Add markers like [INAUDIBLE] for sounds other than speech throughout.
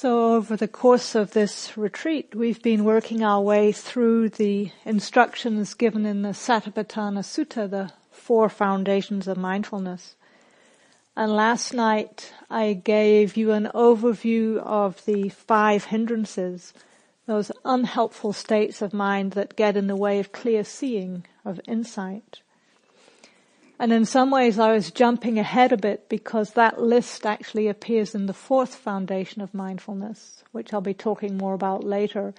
So over the course of this retreat, we've been working our way through the instructions given in the Satipatthana Sutta, the four foundations of mindfulness. And last night I gave you an overview of the five hindrances, those unhelpful states of mind that get in the way of clear seeing, of insight. And in some ways I was jumping ahead a bit because that list actually appears in the fourth foundation of mindfulness, which I'll be talking more about later.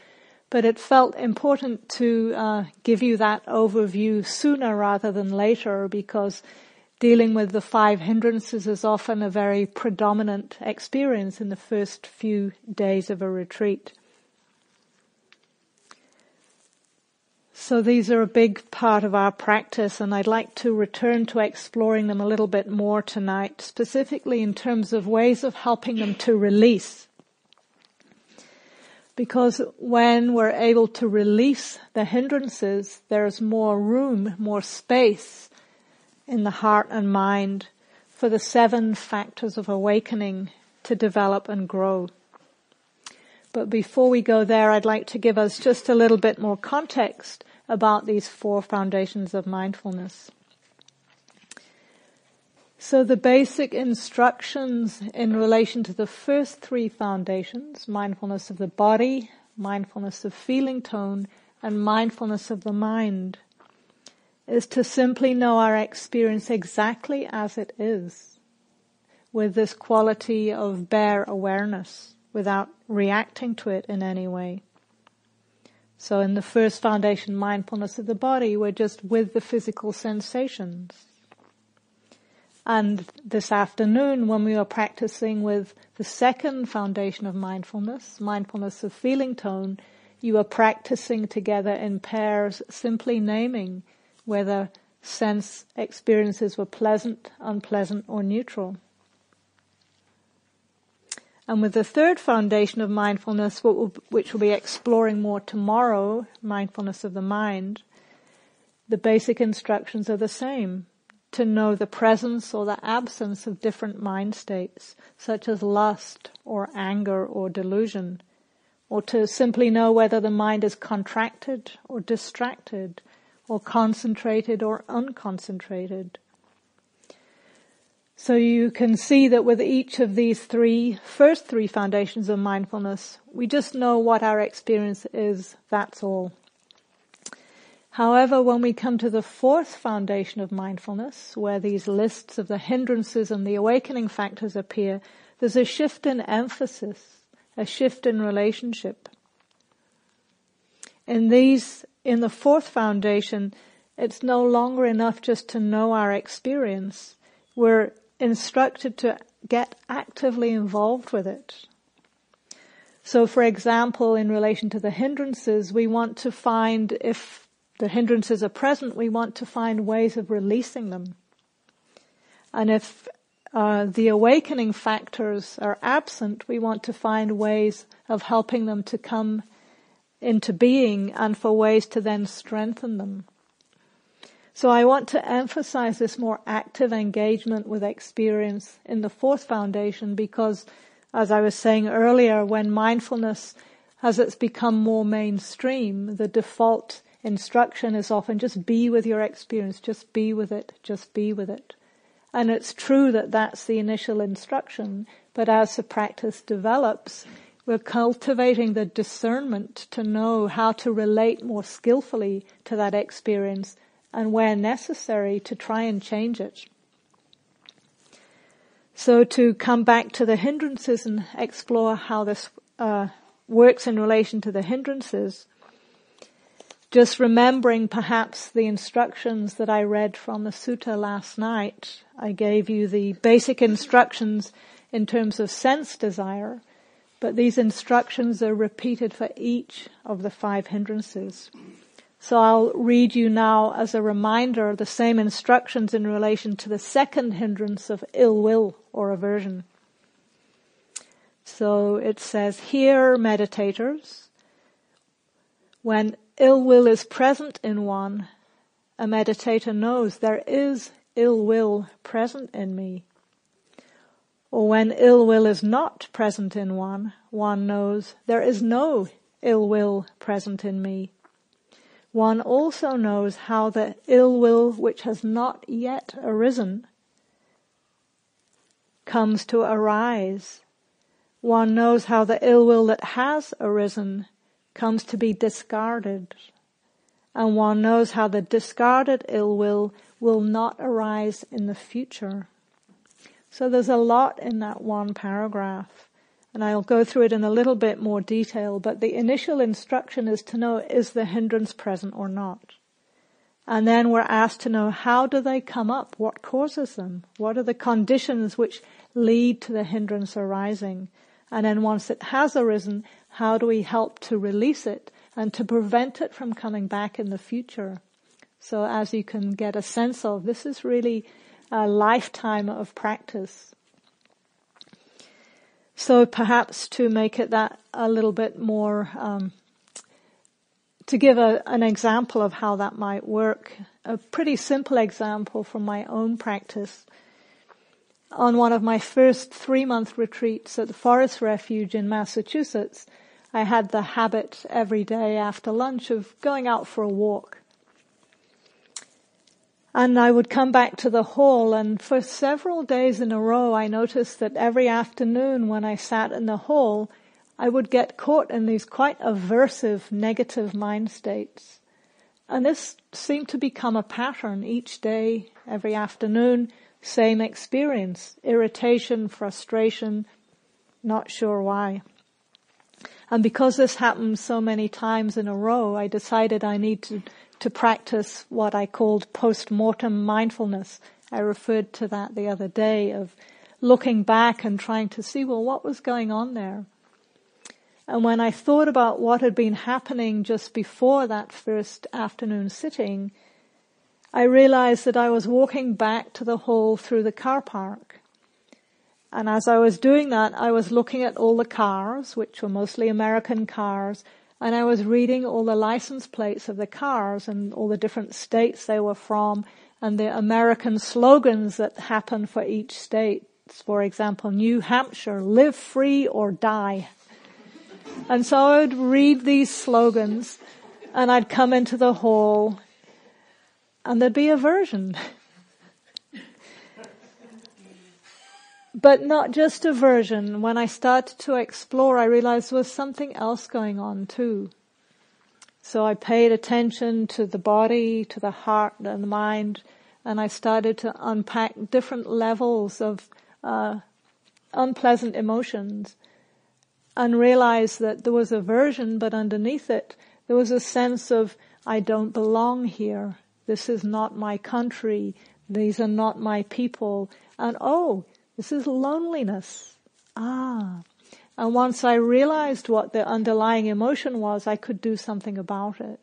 But it felt important to uh, give you that overview sooner rather than later because dealing with the five hindrances is often a very predominant experience in the first few days of a retreat. So these are a big part of our practice and I'd like to return to exploring them a little bit more tonight, specifically in terms of ways of helping them to release. Because when we're able to release the hindrances, there's more room, more space in the heart and mind for the seven factors of awakening to develop and grow. But before we go there, I'd like to give us just a little bit more context about these four foundations of mindfulness. So the basic instructions in relation to the first three foundations, mindfulness of the body, mindfulness of feeling tone, and mindfulness of the mind, is to simply know our experience exactly as it is, with this quality of bare awareness, without reacting to it in any way. So in the first foundation, mindfulness of the body, we're just with the physical sensations. And this afternoon, when we are practicing with the second foundation of mindfulness, mindfulness of feeling tone, you are practicing together in pairs, simply naming whether sense experiences were pleasant, unpleasant, or neutral. And with the third foundation of mindfulness, which we'll be exploring more tomorrow, mindfulness of the mind, the basic instructions are the same. To know the presence or the absence of different mind states, such as lust or anger or delusion, or to simply know whether the mind is contracted or distracted, or concentrated or unconcentrated. So you can see that with each of these three, first three foundations of mindfulness, we just know what our experience is, that's all. However, when we come to the fourth foundation of mindfulness, where these lists of the hindrances and the awakening factors appear, there's a shift in emphasis, a shift in relationship. In these, in the fourth foundation, it's no longer enough just to know our experience. We're instructed to get actively involved with it. So for example, in relation to the hindrances, we want to find, if the hindrances are present, we want to find ways of releasing them. And if uh, the awakening factors are absent, we want to find ways of helping them to come into being and for ways to then strengthen them. So I want to emphasize this more active engagement with experience in the fourth foundation because as I was saying earlier, when mindfulness as it's become more mainstream, the default instruction is often just be with your experience, just be with it, just be with it. And it's true that that's the initial instruction, but as the practice develops, we're cultivating the discernment to know how to relate more skillfully to that experience and where necessary to try and change it. So to come back to the hindrances and explore how this uh, works in relation to the hindrances, just remembering perhaps the instructions that I read from the sutta last night. I gave you the basic instructions in terms of sense desire, but these instructions are repeated for each of the five hindrances. So I'll read you now as a reminder the same instructions in relation to the second hindrance of ill will or aversion. So it says here, meditators, when ill will is present in one, a meditator knows there is ill will present in me. Or when ill will is not present in one, one knows there is no ill will present in me. One also knows how the ill will which has not yet arisen comes to arise. One knows how the ill will that has arisen comes to be discarded. And one knows how the discarded ill will will not arise in the future. So there's a lot in that one paragraph. And I'll go through it in a little bit more detail, but the initial instruction is to know is the hindrance present or not. And then we're asked to know how do they come up? What causes them? What are the conditions which lead to the hindrance arising? And then once it has arisen, how do we help to release it and to prevent it from coming back in the future? So as you can get a sense of, this is really a lifetime of practice. So perhaps to make it that a little bit more, um, to give a, an example of how that might work, a pretty simple example from my own practice. On one of my first three month retreats at the Forest Refuge in Massachusetts, I had the habit every day after lunch of going out for a walk. And I would come back to the hall and for several days in a row I noticed that every afternoon when I sat in the hall, I would get caught in these quite aversive negative mind states. And this seemed to become a pattern each day, every afternoon, same experience, irritation, frustration, not sure why. And because this happened so many times in a row, I decided I need to to practice what I called post-mortem mindfulness. I referred to that the other day of looking back and trying to see, well, what was going on there? And when I thought about what had been happening just before that first afternoon sitting, I realized that I was walking back to the hall through the car park. And as I was doing that, I was looking at all the cars, which were mostly American cars, and I was reading all the license plates of the cars and all the different states they were from and the American slogans that happen for each state. For example, New Hampshire, live free or die. And so I would read these slogans and I'd come into the hall and there'd be aversion. But not just aversion. When I started to explore, I realized there was something else going on too. So I paid attention to the body, to the heart and the mind, and I started to unpack different levels of uh, unpleasant emotions and realized that there was aversion, but underneath it, there was a sense of, I don't belong here. This is not my country. These are not my people. And oh, this is loneliness. Ah. And once I realized what the underlying emotion was, I could do something about it.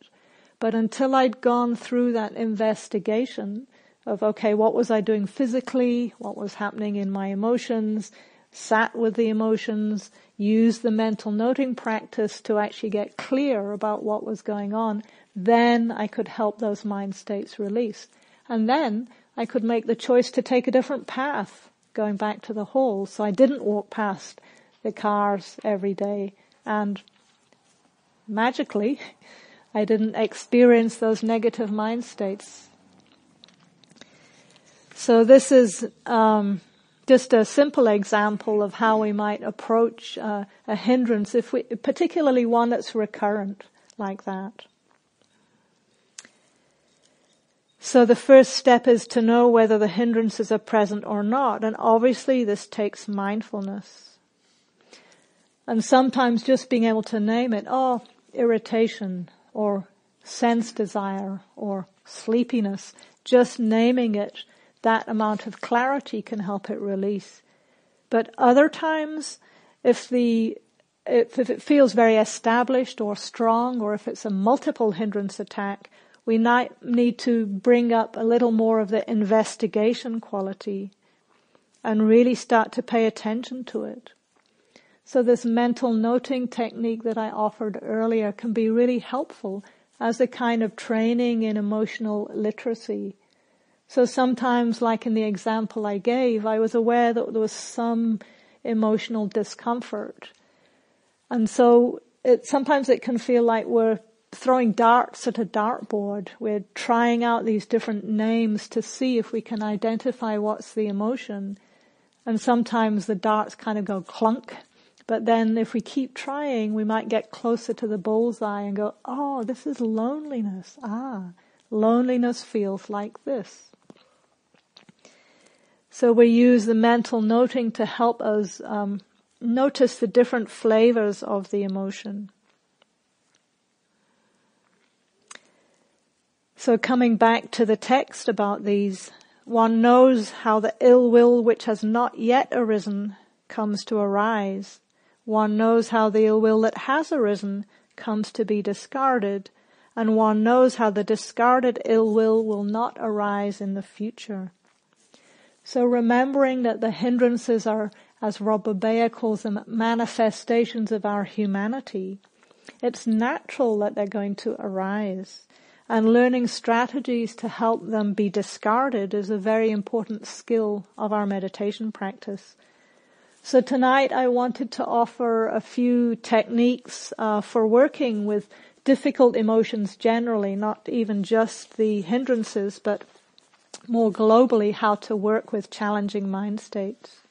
But until I'd gone through that investigation of, okay, what was I doing physically? What was happening in my emotions? Sat with the emotions, used the mental noting practice to actually get clear about what was going on. Then I could help those mind states release. And then I could make the choice to take a different path going back to the hall. So I didn't walk past the cars every day and magically [LAUGHS] I didn't experience those negative mind states. So this is um, just a simple example of how we might approach uh, a hindrance, if we, particularly one that's recurrent like that. So the first step is to know whether the hindrances are present or not. And obviously this takes mindfulness. And sometimes just being able to name it, oh, irritation or sense desire or sleepiness, just naming it, that amount of clarity can help it release. But other times, if the if, if it feels very established or strong, or if it's a multiple hindrance attack, we might need to bring up a little more of the investigation quality and really start to pay attention to it. So this mental noting technique that I offered earlier can be really helpful as a kind of training in emotional literacy. So sometimes, like in the example I gave, I was aware that there was some emotional discomfort. And so it, sometimes it can feel like we're throwing darts at a dartboard. We're trying out these different names to see if we can identify what's the emotion. And sometimes the darts kind of go clunk. But then if we keep trying, we might get closer to the bullseye and go, oh, this is loneliness. Ah, loneliness feels like this. So we use the mental noting to help us um, notice the different flavors of the emotion. So coming back to the text about these, one knows how the ill will which has not yet arisen comes to arise. One knows how the ill will that has arisen comes to be discarded, and one knows how the discarded ill will will not arise in the future. So remembering that the hindrances are, as Rob Burbea calls them, manifestations of our humanity, it's natural that they're going to arise and learning strategies to help them be discarded is a very important skill of our meditation practice. So tonight I wanted to offer a few techniques uh, for working with difficult emotions generally, not even just the hindrances, but more globally how to work with challenging mind states.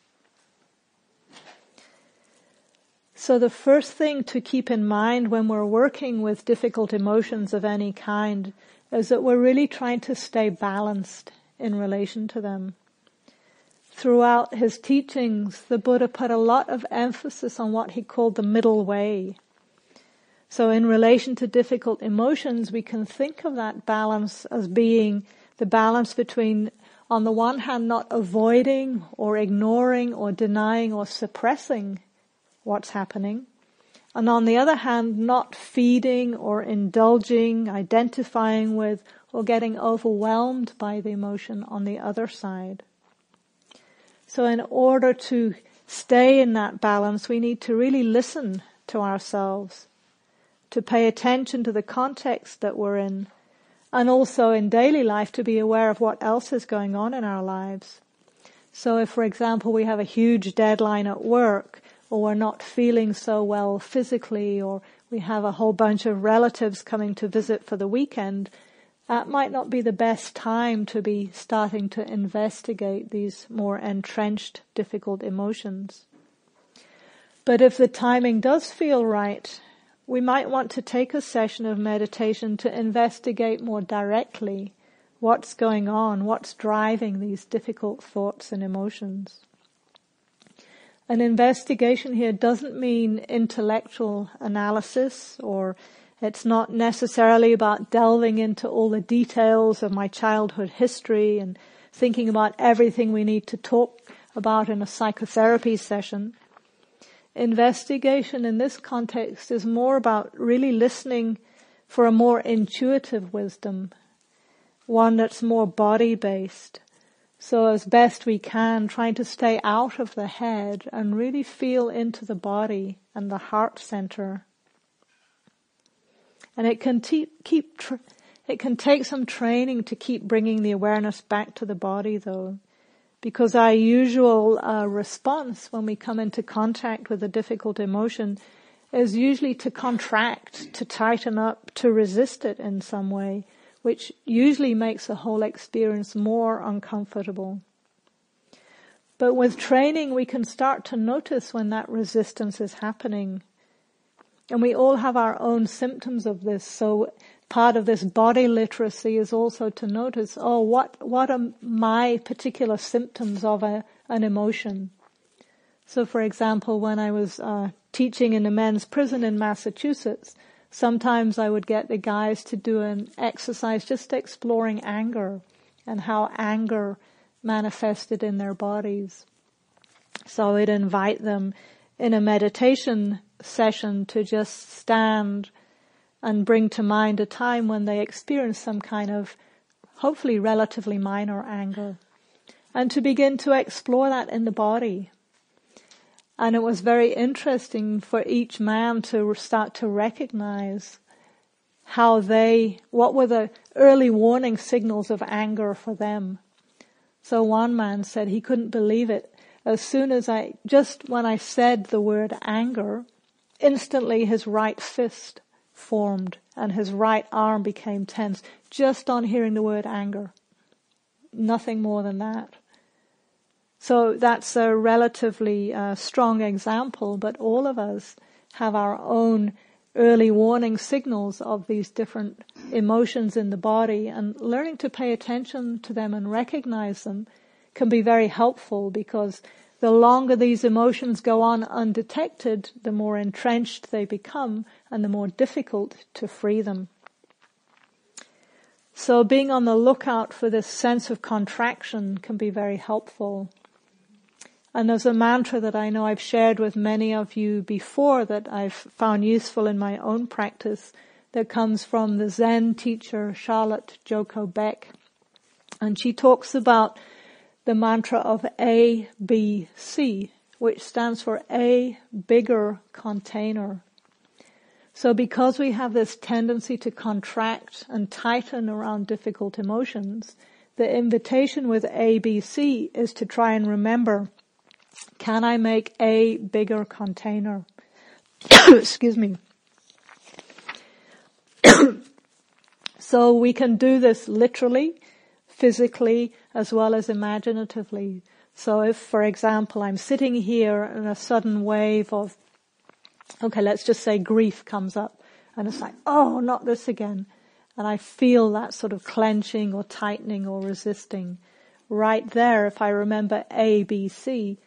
So the first thing to keep in mind when we're working with difficult emotions of any kind is that we're really trying to stay balanced in relation to them. Throughout his teachings, the Buddha put a lot of emphasis on what he called the middle way. So in relation to difficult emotions, we can think of that balance as being the balance between, on the one hand, not avoiding or ignoring or denying or suppressing what's happening. And on the other hand, not feeding or indulging, identifying with or getting overwhelmed by the emotion on the other side. So in order to stay in that balance, we need to really listen to ourselves, to pay attention to the context that we're in, and also in daily life to be aware of what else is going on in our lives. So if, for example, we have a huge deadline at work, or we're not feeling so well physically, or we have a whole bunch of relatives coming to visit for the weekend, that might not be the best time to be starting to investigate these more entrenched, difficult emotions. But if the timing does feel right, we might want to take a session of meditation to investigate more directly what's going on, what's driving these difficult thoughts and emotions. An investigation here doesn't mean intellectual analysis or it's not necessarily about delving into all the details of my childhood history and thinking about everything we need to talk about in a psychotherapy session. Investigation in this context is more about really listening for a more intuitive wisdom, one that's more body based, so as best we can, trying to stay out of the head and really feel into the body and the heart center. And it can te- keep, tr- it can take some training to keep bringing the awareness back to the body though. Because our usual uh, response when we come into contact with a difficult emotion is usually to contract, to tighten up, to resist it in some way which usually makes the whole experience more uncomfortable. But with training, we can start to notice when that resistance is happening. And we all have our own symptoms of this. So part of this body literacy is also to notice, oh, what, what are my particular symptoms of a, an emotion? So for example, when I was uh, teaching in a men's prison in Massachusetts, Sometimes I would get the guys to do an exercise just exploring anger and how anger manifested in their bodies. So I'd invite them in a meditation session to just stand and bring to mind a time when they experienced some kind of hopefully relatively minor anger and to begin to explore that in the body and it was very interesting for each man to start to recognize how they, what were the early warning signals of anger for them So one man said he couldn't believe it. As soon as I, just when I said the word anger, instantly his right fist formed and his right arm became tense just on hearing the word anger. Nothing more than that. So that's a relatively uh, strong example, but all of us have our own early warning signals of these different emotions in the body and learning to pay attention to them and recognize them can be very helpful because the longer these emotions go on undetected, the more entrenched they become and the more difficult to free them. So being on the lookout for this sense of contraction can be very helpful. And there's a mantra that I know I've shared with many of you before that I've found useful in my own practice that comes from the Zen teacher Charlotte Joko Beck. And she talks about the mantra of ABC, which stands for a bigger container. So because we have this tendency to contract and tighten around difficult emotions, the invitation with ABC is to try and remember can I make a bigger container? [COUGHS] Excuse me. [COUGHS] so we can do this literally, physically, as well as imaginatively. So if, for example, I'm sitting here and a sudden wave of, okay, let's just say grief comes up and it's like, oh, not this again. And I feel that sort of clenching or tightening or resisting. Right there, if I remember A, B, C,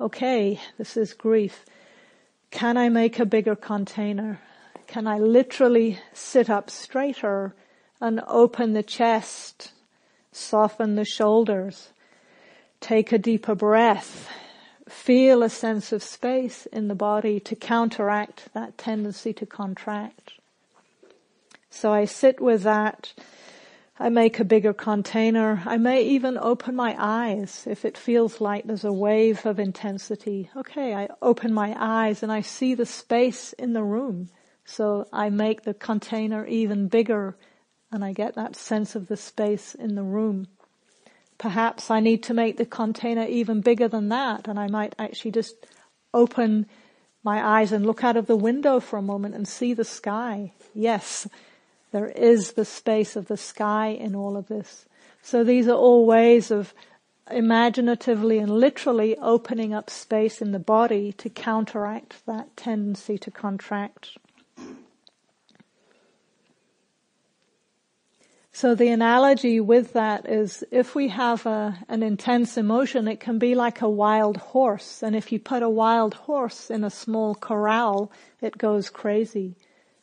okay, this is grief. Can I make a bigger container? Can I literally sit up straighter and open the chest, soften the shoulders, take a deeper breath, feel a sense of space in the body to counteract that tendency to contract. So I sit with that I make a bigger container. I may even open my eyes if it feels like there's a wave of intensity. Okay, I open my eyes and I see the space in the room. So I make the container even bigger and I get that sense of the space in the room. Perhaps I need to make the container even bigger than that and I might actually just open my eyes and look out of the window for a moment and see the sky. Yes, there is the space of the sky in all of this. So these are all ways of imaginatively and literally opening up space in the body to counteract that tendency to contract. So the analogy with that is if we have a, an intense emotion, it can be like a wild horse. And if you put a wild horse in a small corral, it goes crazy.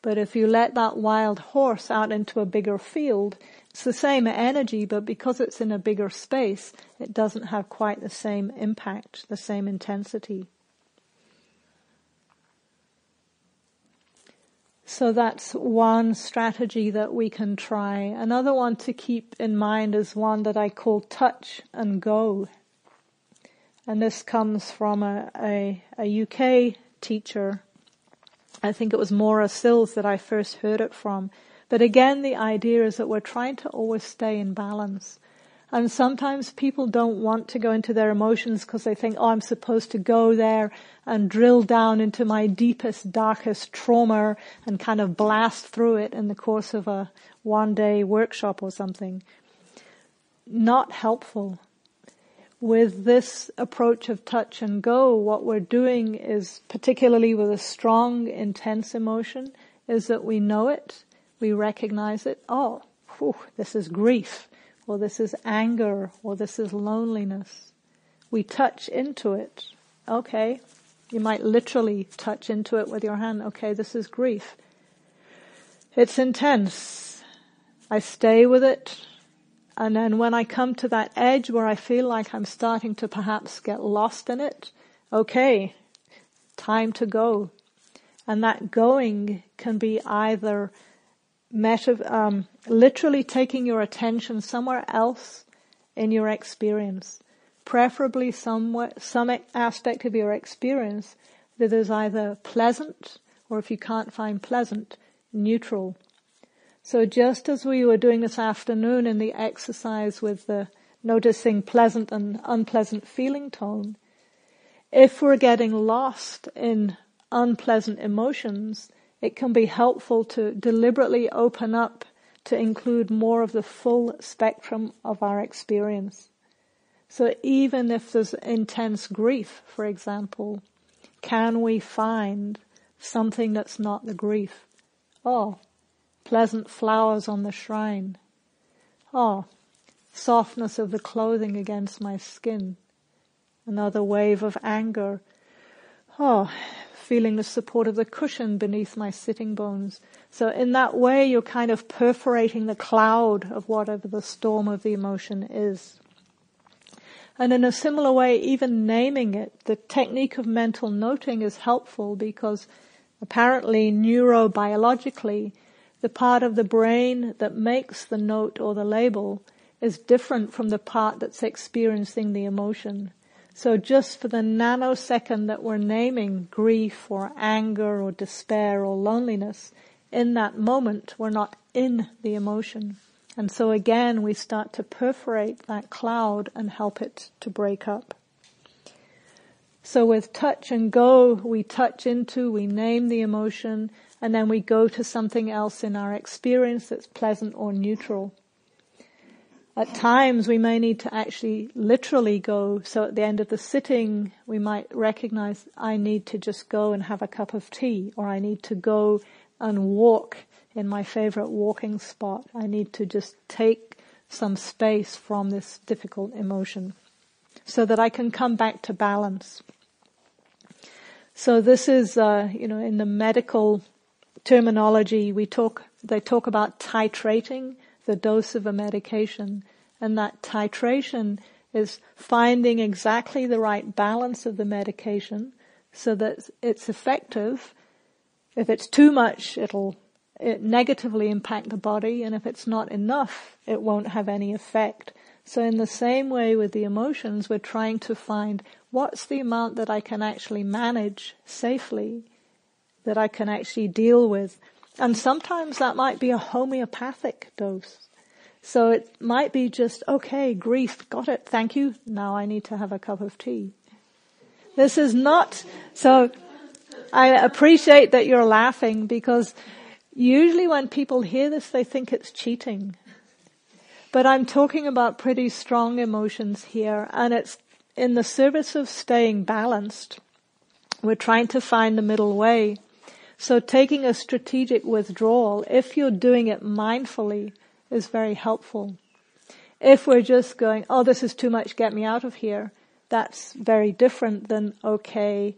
But if you let that wild horse out into a bigger field, it's the same energy, but because it's in a bigger space, it doesn't have quite the same impact, the same intensity. So that's one strategy that we can try. Another one to keep in mind is one that I call touch and go. And this comes from a, a, a UK teacher I think it was Maura Sills that I first heard it from. But again, the idea is that we're trying to always stay in balance. And sometimes people don't want to go into their emotions because they think, oh, I'm supposed to go there and drill down into my deepest, darkest trauma and kind of blast through it in the course of a one day workshop or something. Not helpful with this approach of touch and go, what we're doing is, particularly with a strong, intense emotion, is that we know it, we recognize it, oh, whew, this is grief, or this is anger, or this is loneliness. We touch into it. Okay. You might literally touch into it with your hand. Okay, this is grief. It's intense. I stay with it. And then when I come to that edge where I feel like I'm starting to perhaps get lost in it, okay, time to go. And that going can be either meta, um, literally taking your attention somewhere else in your experience, preferably somewhere, some aspect of your experience that is either pleasant or if you can't find pleasant, neutral. So just as we were doing this afternoon in the exercise with the noticing pleasant and unpleasant feeling tone. If we're getting lost in unpleasant emotions, it can be helpful to deliberately open up to include more of the full spectrum of our experience. So even if there's intense grief, for example, can we find something that's not the grief? Oh, pleasant flowers on the shrine. Oh, softness of the clothing against my skin. Another wave of anger. Oh, feeling the support of the cushion beneath my sitting bones. So in that way, you're kind of perforating the cloud of whatever the storm of the emotion is. And in a similar way, even naming it, the technique of mental noting is helpful because apparently neurobiologically, the part of the brain that makes the note or the label is different from the part that's experiencing the emotion. So just for the nanosecond that we're naming grief or anger or despair or loneliness, in that moment we're not in the emotion. And so again we start to perforate that cloud and help it to break up. So with touch and go, we touch into, we name the emotion, and then we go to something else in our experience that's pleasant or neutral. At times we may need to actually literally go. So at the end of the sitting, we might recognize I need to just go and have a cup of tea or I need to go and walk in my favorite walking spot. I need to just take some space from this difficult emotion so that I can come back to balance. So this is, uh, you know, in the medical terminology, we talk, they talk about titrating the dose of a medication. And that titration is finding exactly the right balance of the medication so that it's effective. If it's too much, it'll it negatively impact the body, and if it's not enough, it won't have any effect. So in the same way with the emotions, we're trying to find what's the amount that I can actually manage safely, that I can actually deal with. And sometimes that might be a homeopathic dose. So it might be just, okay, grief, got it, thank you, now I need to have a cup of tea. This is not, so I appreciate that you're laughing because usually when people hear this they think it's cheating. But I'm talking about pretty strong emotions here and it's in the service of staying balanced. We're trying to find the middle way. So taking a strategic withdrawal, if you're doing it mindfully, is very helpful. If we're just going, oh, this is too much, get me out of here, that's very different than, okay,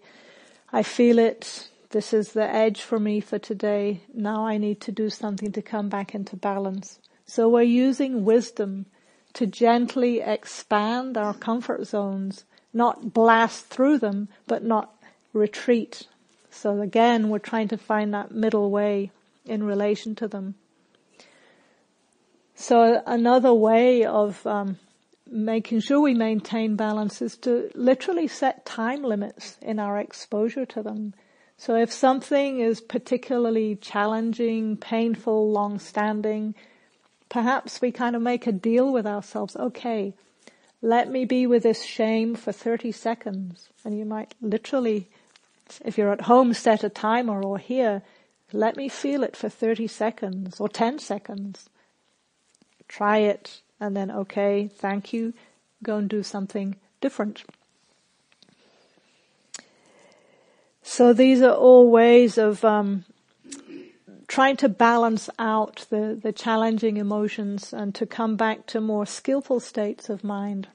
I feel it, this is the edge for me for today, now I need to do something to come back into balance. So we're using wisdom to gently expand our comfort zones, not blast through them, but not retreat. So again, we're trying to find that middle way in relation to them. So another way of um, making sure we maintain balance is to literally set time limits in our exposure to them. So if something is particularly challenging, painful, long-standing, perhaps we kind of make a deal with ourselves. Okay, let me be with this shame for 30 seconds. And you might literally, if you're at home, set a timer or here, let me feel it for 30 seconds or 10 seconds try it, and then okay, thank you, go and do something different. So these are all ways of um, trying to balance out the, the challenging emotions and to come back to more skillful states of mind.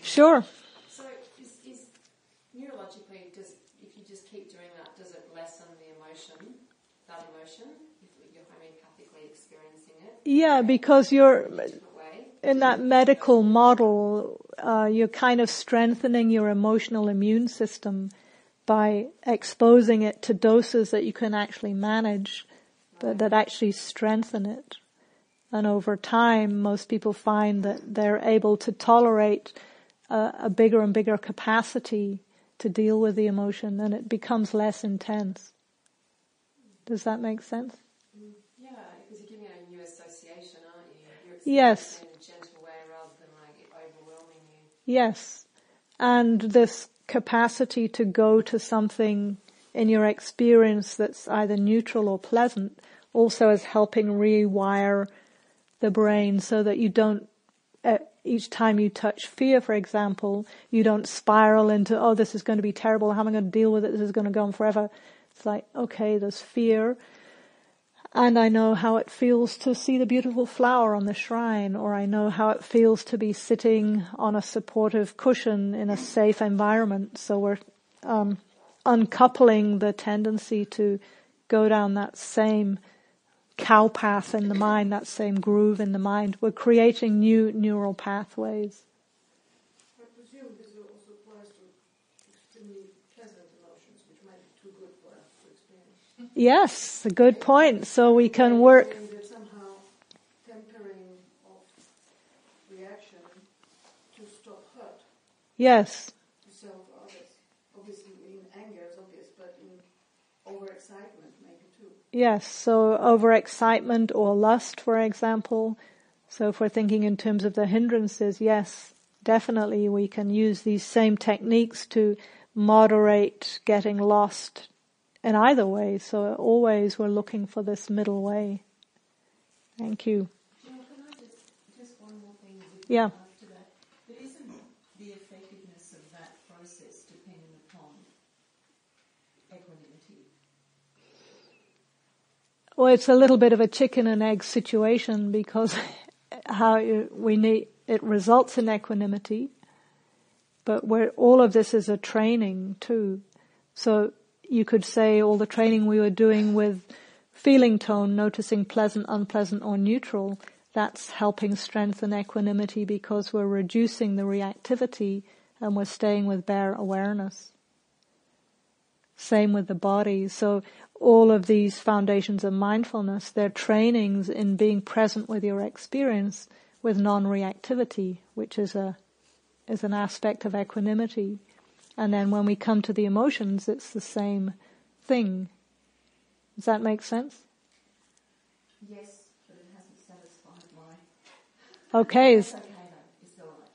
Sure. Yeah, because you're in that medical model, uh, you're kind of strengthening your emotional immune system by exposing it to doses that you can actually manage, but that actually strengthen it. And over time, most people find that they're able to tolerate a, a bigger and bigger capacity to deal with the emotion, and it becomes less intense. Does that make sense? Yes. in a gentle way rather than like overwhelming you. Yes. And this capacity to go to something in your experience that's either neutral or pleasant also is helping rewire the brain so that you don't, uh, each time you touch fear, for example, you don't spiral into, oh, this is going to be terrible. How am I going to deal with it? This is going to go on forever. It's like, okay, there's fear. And I know how it feels to see the beautiful flower on the shrine, or I know how it feels to be sitting on a supportive cushion in a safe environment. So we're um, uncoupling the tendency to go down that same cow path in the mind, that same groove in the mind. We're creating new neural pathways. I presume this also applies to extremely pleasant emotions, which might be too good for us to experience. Yes, a good point. So we can work. Saying that somehow tempering of reaction to stop hurt Yes, to self or others. Obviously, in anger is obvious, but in overexcitement maybe too. yes. So overexcitement or lust, for example. So if we're thinking in terms of the hindrances, yes, definitely we can use these same techniques to moderate getting lost in either way. So always we're looking for this middle way. Thank you. Jill, just, just one more thing with Yeah. But isn't the effectiveness of that process dependent upon equanimity? Well, it's a little bit of a chicken and egg situation because [LAUGHS] how we need, it results in equanimity, but where all of this is a training too. So you could say all the training we were doing with feeling tone, noticing pleasant, unpleasant or neutral, that's helping strengthen equanimity because we're reducing the reactivity and we're staying with bare awareness. Same with the body. So all of these foundations of mindfulness, they're trainings in being present with your experience with non-reactivity, which is a, is an aspect of equanimity. And then when we come to the emotions, it's the same thing. Does that make sense? Yes, but it hasn't satisfied my. [LAUGHS] Okay. Okay though. It's all right.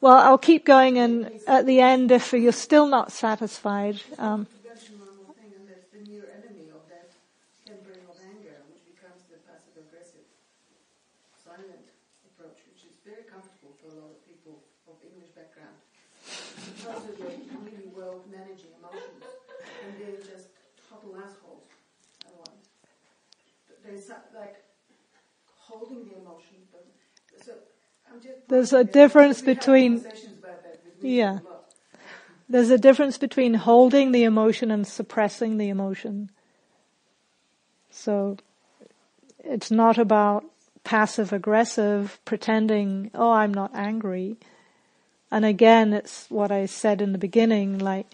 Well, I'll keep going and at the end, if you're still not satisfied, um, To mention one more thing, and that's the near enemy of that tempering of anger, which becomes the passive aggressive silent approach, which is very comfortable for a lot of people of English background. Because of their really well managing emotions, and they're just total assholes otherwise. There's so- like holding the emotion, but so I'm just There's a difference between- conversations about that with me Yeah. there's a difference between holding the emotion and suppressing the emotion. So it's not about passive aggressive pretending, oh, I'm not angry. And again, it's what I said in the beginning, like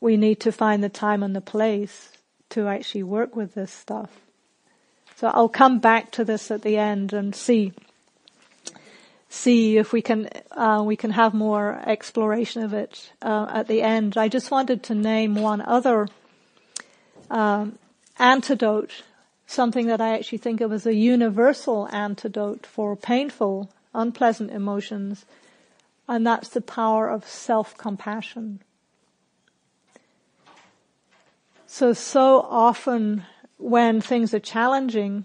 we need to find the time and the place to actually work with this stuff. So I'll come back to this at the end and see see if we can uh, we can have more exploration of it uh, at the end. I just wanted to name one other um, antidote, something that I actually think of as a universal antidote for painful, unpleasant emotions, and that's the power of self-compassion. So, so often when things are challenging,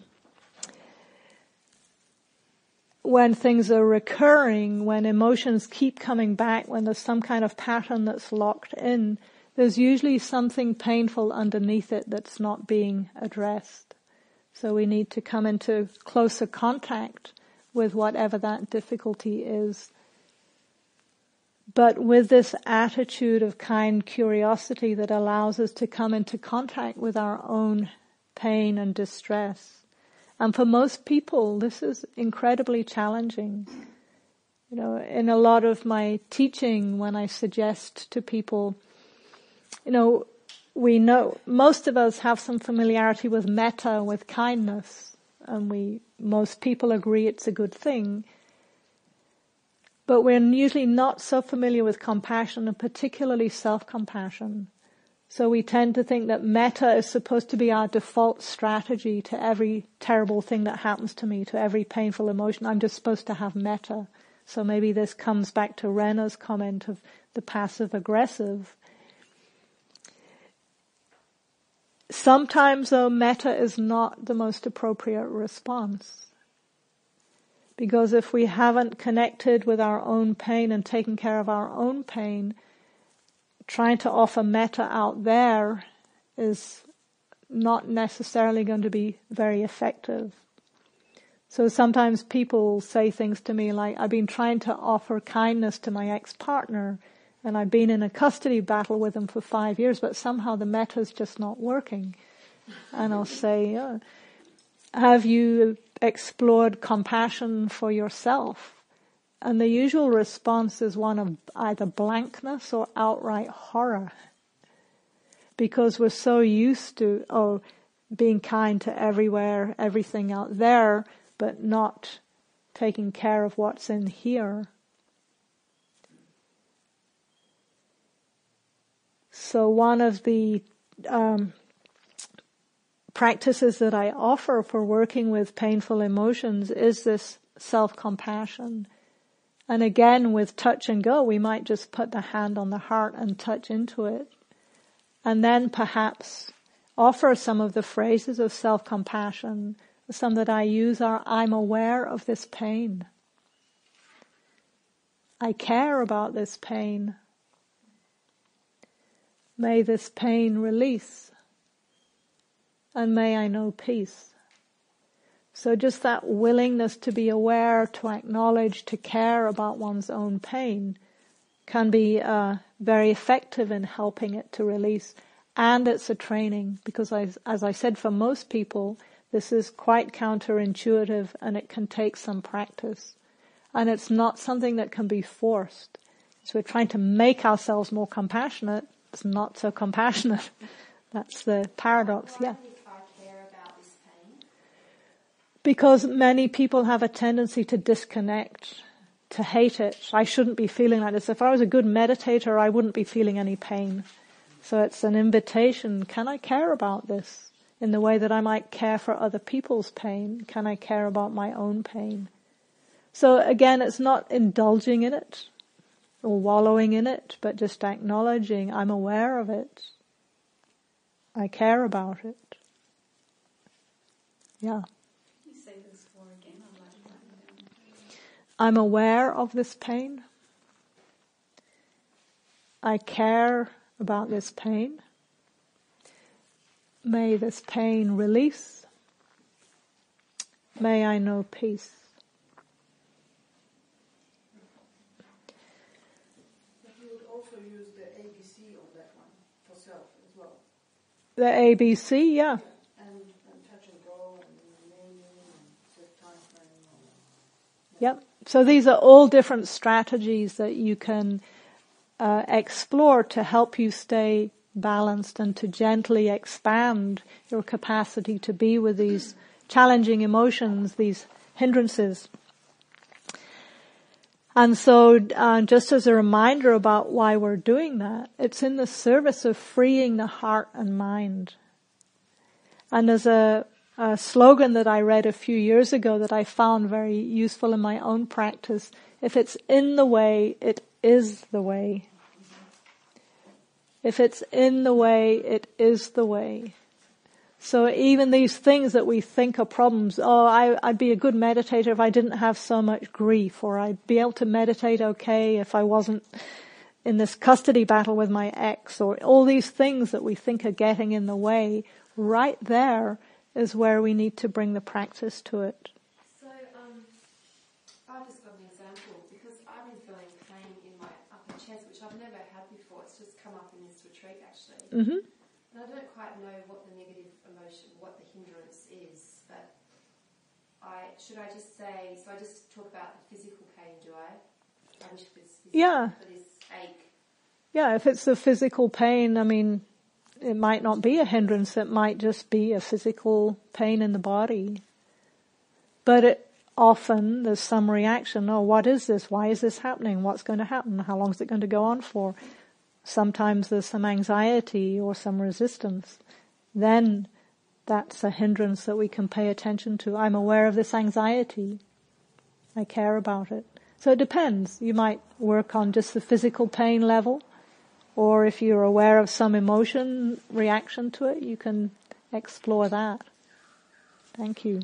when things are recurring, when emotions keep coming back, when there's some kind of pattern that's locked in, there's usually something painful underneath it that's not being addressed. So we need to come into closer contact with whatever that difficulty is. But with this attitude of kind curiosity that allows us to come into contact with our own pain and distress. And for most people, this is incredibly challenging. You know, in a lot of my teaching, when I suggest to people, you know, we know, most of us have some familiarity with metta, with kindness, and we, most people agree it's a good thing. But we're usually not so familiar with compassion and particularly self-compassion. So we tend to think that metta is supposed to be our default strategy to every terrible thing that happens to me, to every painful emotion. I'm just supposed to have metta. So maybe this comes back to Rena's comment of the passive aggressive. Sometimes though, metta is not the most appropriate response. Because if we haven't connected with our own pain and taken care of our own pain, trying to offer metta out there is not necessarily going to be very effective. So sometimes people say things to me like, I've been trying to offer kindness to my ex-partner and I've been in a custody battle with him for five years, but somehow the metta's just not working. And I'll say, oh, have you explored compassion for yourself? And the usual response is one of either blankness or outright horror. Because we're so used to, oh, being kind to everywhere, everything out there, but not taking care of what's in here. So one of the um, practices that I offer for working with painful emotions is this self-compassion. And again, with touch and go, we might just put the hand on the heart and touch into it. And then perhaps offer some of the phrases of self-compassion. Some that I use are, I'm aware of this pain. I care about this pain. May this pain release. And may I know peace. So just that willingness to be aware, to acknowledge, to care about one's own pain can be uh, very effective in helping it to release. And it's a training because I, as I said, for most people, this is quite counterintuitive and it can take some practice. And it's not something that can be forced. So we're trying to make ourselves more compassionate. It's not so compassionate. [LAUGHS] That's the paradox, yeah. Because many people have a tendency to disconnect, to hate it. I shouldn't be feeling like this. If I was a good meditator, I wouldn't be feeling any pain. So it's an invitation. Can I care about this in the way that I might care for other people's pain? Can I care about my own pain? So again, it's not indulging in it or wallowing in it, but just acknowledging I'm aware of it. I care about it. Yeah. I'm aware of this pain. I care about this pain. May this pain release. May I know peace. But you would also use the ABC on that one for self as well. The ABC, yeah. And, and touch and go and naming and set time frame and all that. Yep. So these are all different strategies that you can uh, explore to help you stay balanced and to gently expand your capacity to be with these challenging emotions, these hindrances. And so, uh, just as a reminder about why we're doing that, it's in the service of freeing the heart and mind. And there's a a slogan that I read a few years ago that I found very useful in my own practice. If it's in the way, it is the way. If it's in the way, it is the way. So even these things that we think are problems, oh, I, would be a good meditator if I didn't have so much grief, or I'd be able to meditate okay if I wasn't in this custody battle with my ex, or all these things that we think are getting in the way, right there is where we need to bring the practice to it. So, um, I've just got an example because I've been feeling pain in my upper chest, which I've never had before. It's just come up in this retreat actually. Mm-hmm. And I don't quite know what the negative emotion, what the hindrance is, but I, should I just say, so I just talk about the physical pain, do I? I wish this, this Yeah. For this ache. Yeah, if it's the physical pain, I mean, it might not be a hindrance, it might just be a physical pain in the body. But it, often there's some reaction, oh, what is this? Why is this happening? What's going to happen? How long is it going to go on for? sometimes there's some anxiety or some resistance, then that's a hindrance that we can pay attention to. I'm aware of this anxiety. I care about it. So it depends. You might work on just the physical pain level, or if you're aware of some emotion reaction to it, you can explore that. Thank you.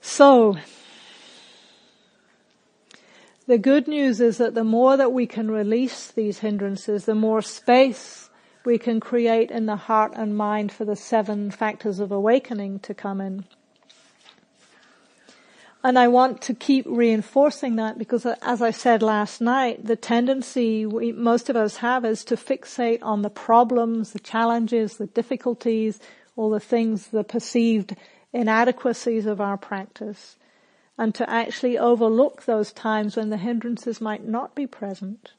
So, the good news is that the more that we can release these hindrances, the more space we can create in the heart and mind for the seven factors of awakening to come in. And I want to keep reinforcing that because as I said last night, the tendency we, most of us have is to fixate on the problems, the challenges, the difficulties, all the things, the perceived inadequacies of our practice and to actually overlook those times when the hindrances might not be present.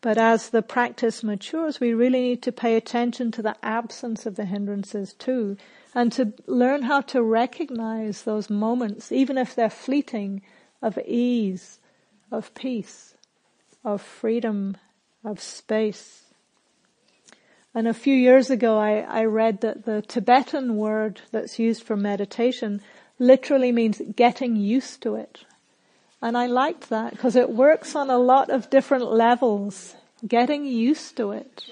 But as the practice matures, we really need to pay attention to the absence of the hindrances too, and to learn how to recognize those moments, even if they're fleeting, of ease, of peace, of freedom, of space. And a few years ago I, I read that the Tibetan word that's used for meditation literally means getting used to it. And I liked that because it works on a lot of different levels, getting used to it.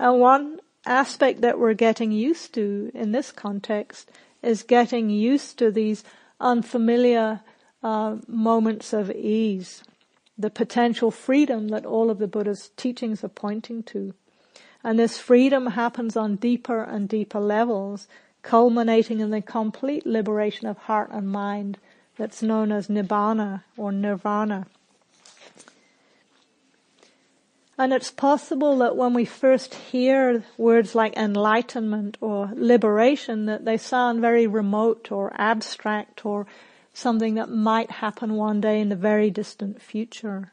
And one aspect that we're getting used to in this context is getting used to these unfamiliar uh, moments of ease, the potential freedom that all of the Buddha's teachings are pointing to. And this freedom happens on deeper and deeper levels, culminating in the complete liberation of heart and mind that's known as nibbana or nirvana. And it's possible that when we first hear words like enlightenment or liberation, that they sound very remote or abstract or something that might happen one day in the very distant future.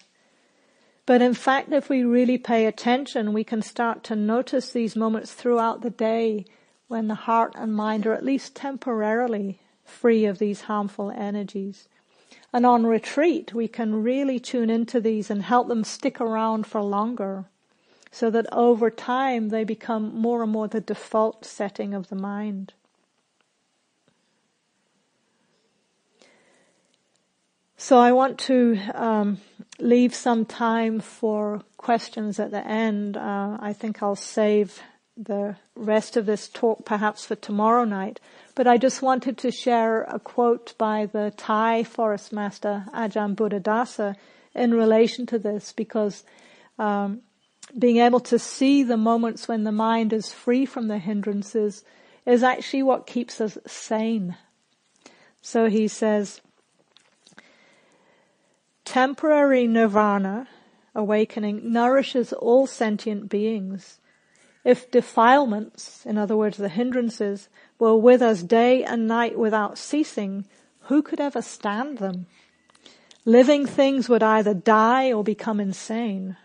But in fact, if we really pay attention, we can start to notice these moments throughout the day when the heart and mind are at least temporarily free of these harmful energies. And on retreat, we can really tune into these and help them stick around for longer so that over time they become more and more the default setting of the mind. So I want to um, leave some time for questions at the end. Uh, I think I'll save the rest of this talk perhaps for tomorrow night. But I just wanted to share a quote by the Thai forest master Ajahn Buddhadasa in relation to this because um, being able to see the moments when the mind is free from the hindrances is actually what keeps us sane. So he says, temporary nirvana, awakening, nourishes all sentient beings. If defilements, in other words the hindrances, were with us day and night without ceasing, who could ever stand them? Living things would either die or become insane.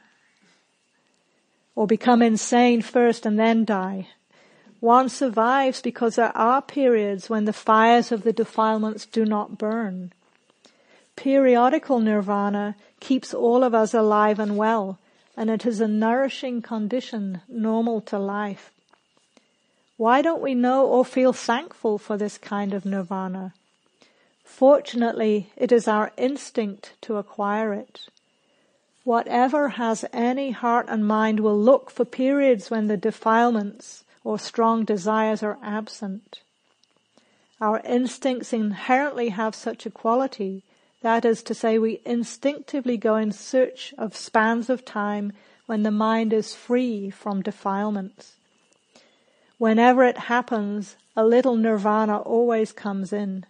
Or become insane first and then die. One survives because there are periods when the fires of the defilements do not burn. Periodical nirvana keeps all of us alive and well, and it is a nourishing condition normal to life. Why don't we know or feel thankful for this kind of nirvana? Fortunately, it is our instinct to acquire it. Whatever has any heart and mind will look for periods when the defilements or strong desires are absent. Our instincts inherently have such a quality, that is to say, we instinctively go in search of spans of time when the mind is free from defilements. Whenever it happens, a little nirvana always comes in,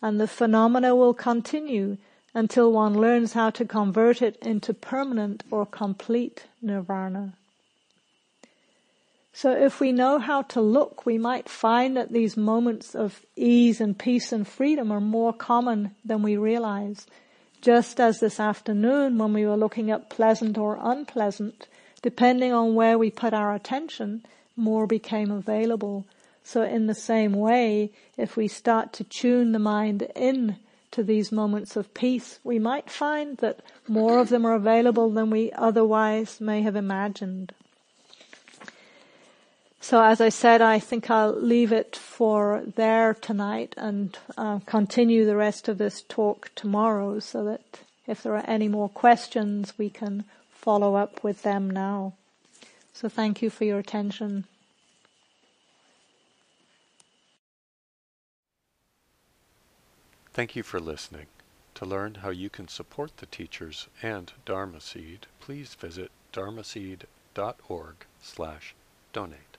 and the phenomena will continue until one learns how to convert it into permanent or complete nirvana. So if we know how to look, we might find that these moments of ease and peace and freedom are more common than we realize. Just as this afternoon when we were looking at pleasant or unpleasant, depending on where we put our attention, more became available. So in the same way, if we start to tune the mind in to these moments of peace, we might find that more of them are available than we otherwise may have imagined. So as I said, I think I'll leave it for there tonight and uh, continue the rest of this talk tomorrow so that if there are any more questions, we can follow up with them now. So thank you for your attention. Thank you for listening. To learn how you can support the teachers and Dharma Seed, please visit dharmaseed.org slash donate.